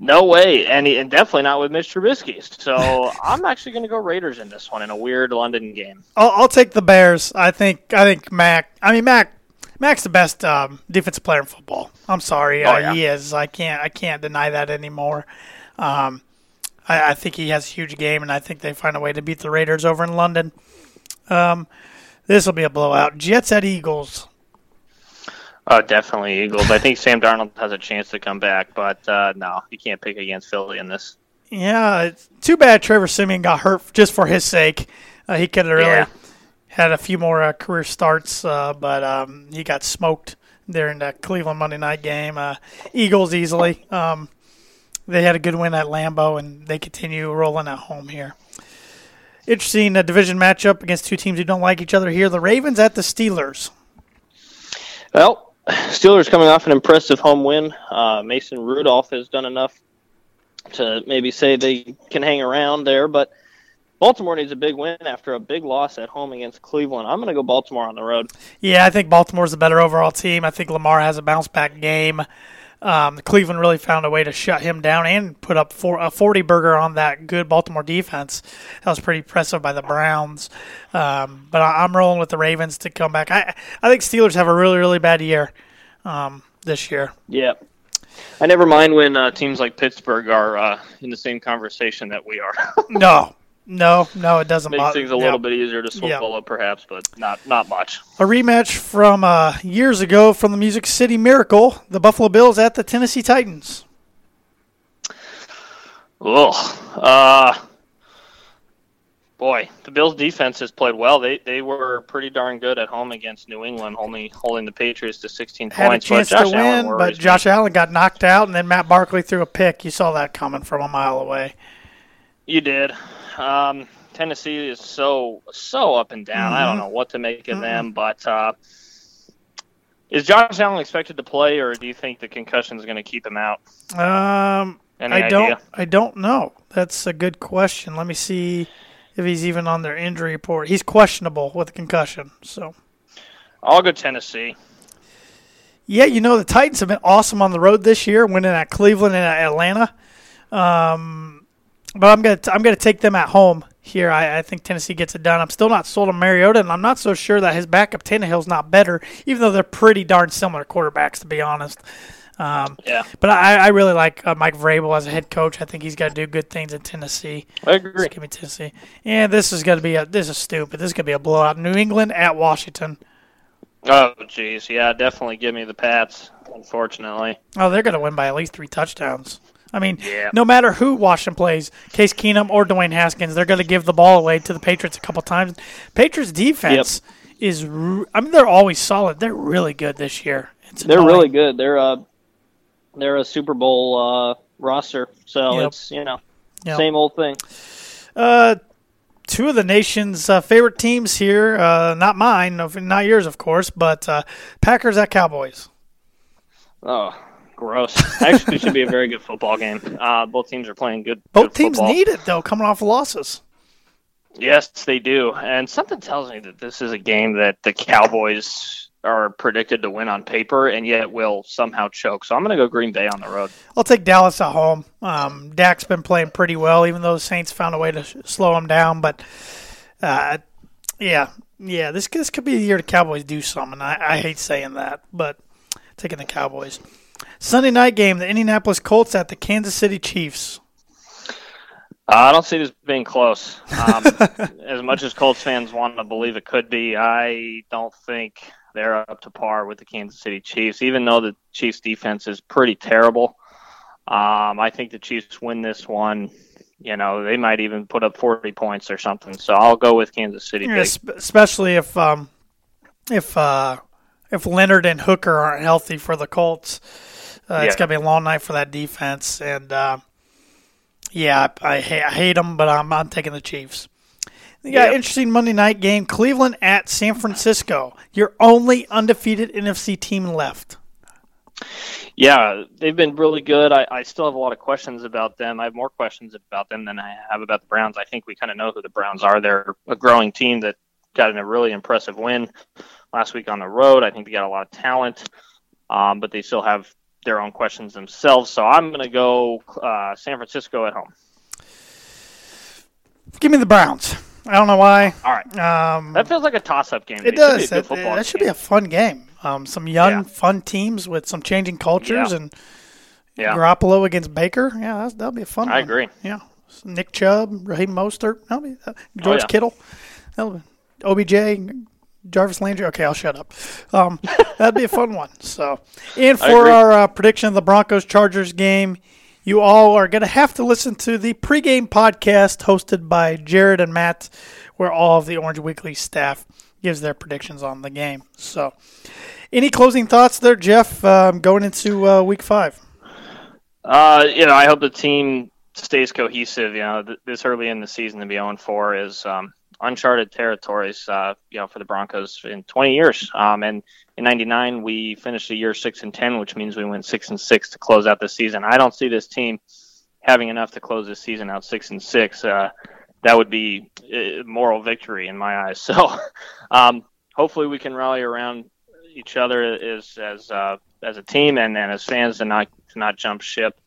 No way, and he, and definitely not with Mitch Trubisky. So I'm actually going to go Raiders in this one in a weird London game. I'll, I'll take the Bears. I think. I think Mack. I mean Mack. Mack's the best um, defensive player in football. I'm sorry, Oh, uh, yeah. he is. I can't. I can't deny that anymore. Um, I, I think he has a huge game, and I think they find a way to beat the Raiders over in London. Um, this will be a blowout. Jets at Eagles. Oh, definitely Eagles. I think Sam Darnold has a chance to come back, but uh, no, you can't pick against Philly in this. Yeah, it's too bad Trevor Siemian got hurt just for his sake. Uh, he could have really Yeah. had a few more uh, career starts, uh, but um, he got smoked during the Cleveland Monday night game. Uh, Eagles easily. Um, they had a good win at Lambeau, and they continue rolling at home here. Interesting uh, division matchup against two teams who don't like each other here. The Ravens at the Steelers. Well, Steelers coming off an impressive home win. Uh, Mason Rudolph has done enough to maybe say they can hang around there, but Baltimore needs a big win after a big loss at home against Cleveland. I'm going to go Baltimore on the road. Yeah, I think Baltimore's the better overall team. I think Lamar has a bounce back game. Um, Cleveland really found a way to shut him down and put up four, a 40 burger on that good Baltimore defense. That was pretty impressive by the Browns. Um, but I, I'm rolling with the Ravens to come back. I, I think Steelers have a really, really bad year um, this year. Yeah. I never mind when uh, teams like Pittsburgh are uh, in the same conversation that we are. No, no, no, it doesn't Makes bother things a yeah. little bit easier to Yeah. swallow, perhaps, but not not much. A rematch from uh, years ago from the Music City Miracle, the Buffalo Bills at the Tennessee Titans. Ugh. Uh, boy, the Bills' defense has played well. They they were pretty darn good at home against New England, only holding the Patriots to 16 had a points. chance but Josh to Allen win, but me. Josh Allen got knocked out, and then Matt Barkley threw a pick. You saw that coming from a mile away. You did. Um, Tennessee is so so up and down. I don't Mhm. know what to make of them, but uh, Is Josh Allen expected to play, or do you think the concussion is going to keep him out? Um, Any I don't. I don't know. That's a good question. Let me see if he's even on their injury report. He's questionable with a concussion. So I'll go Tennessee. yeah, you know the Titans have been awesome on the road this year, winning at Cleveland and at Atlanta. Um, but I'm gonna I'm gonna take them at home here. I, I think Tennessee gets it done. I'm still not sold on Mariota, and I'm not so sure that his backup Tannehill's not better, even though they're pretty darn similar quarterbacks to be honest. Um, Yeah, But I, I really like uh, Mike Vrabel as a head coach. I think he's got to do good things in Tennessee. I agree. Just give me Tennessee. Yeah, this is going to be a this is stupid. This is going to be a blowout. New England at Washington. Oh, jeez, yeah, definitely give me the Pats. Unfortunately, Oh, they're going to win by at least three touchdowns. I mean, Yeah. no matter who Washington plays, Case Keenum or Dwayne Haskins, they're going to give the ball away to the Patriots a couple times. Patriots defense is—I mean, they're always solid. They're really good this year. It's They're really good. They're a they're a Super Bowl uh, roster, so Yep. it's you know Yep. same old thing. Uh, two of the nation's uh, favorite teams here. Uh, not mine, not yours, of course, but uh, Packers at Cowboys. oh, gross. Actually, should be a very good football game. Uh, both teams are playing good. Both good teams football. need it though, coming off losses. Yes, they do. And something tells me that this is a game that the Cowboys are predicted to win on paper, and yet will somehow choke. So I'm going to go Green Bay on the road. I'll take Dallas at home. Um, Dak's been playing pretty well, even though the Saints found a way to sh- slow him down. But uh, yeah, yeah, this this could be the year the Cowboys do something. I, I hate saying that, but taking the Cowboys. Sunday night game: the Indianapolis Colts at the Kansas City Chiefs. Uh, I don't see this being close. Um, as much as Colts fans want to believe it could be, I don't think they're up to par with the Kansas City Chiefs, even though the Chiefs' defense is pretty terrible. Um, I think the Chiefs win this one. You know, they might even put up 40 points or something. So I'll go with Kansas City. Yeah, especially if um, if uh, if Leonard and Hooker aren't healthy for the Colts. Uh, It's Yeah. gonna be a long night for that defense, and uh, yeah, I, I, ha- I hate them, but I'm I'm taking the Chiefs. You got Yep. interesting Monday night game: Cleveland at San Francisco. Your only undefeated NFC team left. Yeah, they've been really good. I, I still have a lot of questions about them. I have more questions about them than I have about the Browns. I think we kind of know who the Browns are. They're a growing team that got in a really impressive win last week on the road. I think they got a lot of talent, um, but they still have their own questions themselves. So I'm going to go uh, San Francisco at home. Give me the Browns. I don't know why. All right. Um, That feels like a toss-up game. It It does. good That, that should be a fun game. Um, some young, Yeah. fun teams with some changing cultures, Yeah. and Yeah. Garoppolo against Baker. Yeah, that's, that'll be a fun. I one. agree. Yeah, Nick Chubb, Raheem Mostert, that'll be, uh, George yeah. Kittle, that'll be, OBJ, Jarvis Landry. Okay, I'll shut up. Um, that'd be a fun one. So, and for our uh, prediction of the Broncos Chargers game, you all are going to have to listen to the pregame podcast hosted by Jared and Matt, where all of the Orange Weekly staff gives their predictions on the game. So, any closing thoughts there, Geoff, um, going into uh, week five? Uh, you know, I hope the team stays cohesive. You know, th- this early in the season to be on 4 is um, uncharted territories. Uh, you know, for the Broncos in 20 years. Um, and in '99, we finished the year six and 10, which means we went six and six to close out the season. I don't see this team having enough to close this season out six and six. Uh, that would be a moral victory in my eyes. So, um, hopefully, we can rally around each other as as uh, as a team and, and as fans to not to not jump ship.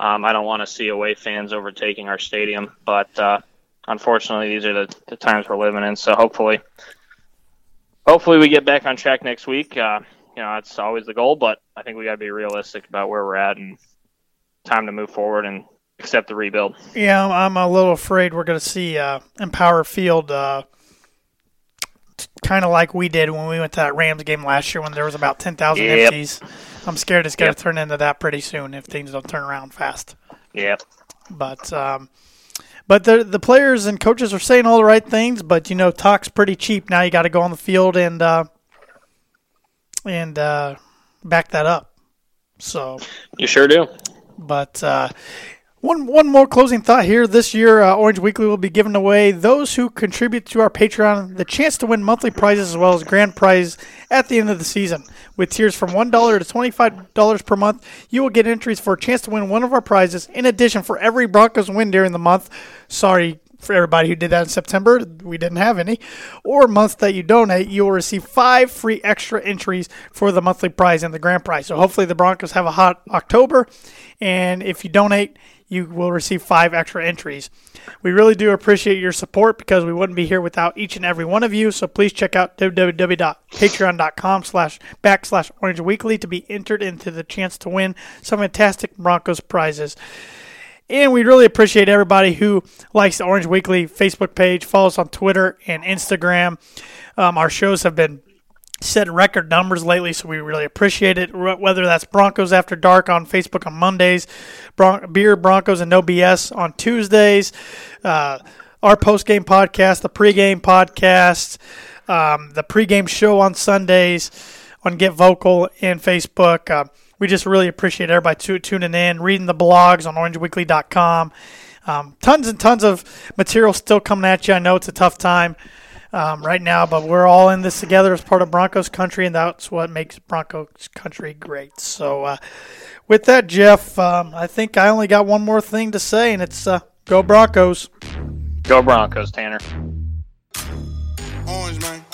Um, I don't want to see away fans overtaking our stadium, but uh, unfortunately, these are the, the times we're living in. So hopefully, hopefully we get back on track next week. Uh, you know, that's always the goal, but I think we got to be realistic about where we're at and time to move forward and accept the rebuild. Yeah, I'm- a little afraid we're going to see uh, Empower Field uh, kind of like we did when we went to that Rams game last year when there was about 10,000 Yep. empties. I'm scared it's going to Yep. turn into that pretty soon if things don't turn around fast. Yep. But um, but the the players and coaches are saying all the right things, but you know talk's pretty cheap. Now you got to go on the field and uh, and uh, back that up. So You sure do. but uh, One one more closing thought here. This year, uh, Orange Weekly will be giving away those who contribute to our Patreon the chance to win monthly prizes as well as grand prize at the end of the season. With tiers from one dollar to twenty five dollars per month, you will get entries for a chance to win one of our prizes. In addition, for every Broncos win during the month, sorry for everybody who did that in September, we didn't have any, or month that you donate, you will receive five free extra entries for the monthly prize and the grand prize. So hopefully the Broncos have a hot October, and if you donate, you will receive five extra entries. We really do appreciate your support because we wouldn't be here without each and every one of you. So please check out www.patreon.com slash backslash orange weekly to be entered into the chance to win some fantastic Broncos prizes. And we really appreciate everybody who likes the Orange Weekly Facebook page, follows on Twitter and Instagram. Um, our shows have been setting record numbers lately, so we really appreciate it. Whether that's Broncos After Dark on Facebook on Mondays, Bron- Beer Broncos and No BS on Tuesdays, uh, our post game podcast, the pregame podcast, um, the pregame show on Sundays on Get Vocal and Facebook. Uh, we just really appreciate everybody t- tuning in, reading the blogs on orangeweekly.com. Um, tons and tons of material still coming at you. I know it's a tough time um, right now, but we're all in this together as part of Broncos country, and that's what makes Broncos country great. So, uh, with that, Geoff, um, I think I only got one more thing to say, and it's uh, go Broncos. Go Broncos, Tanner. Orange, man.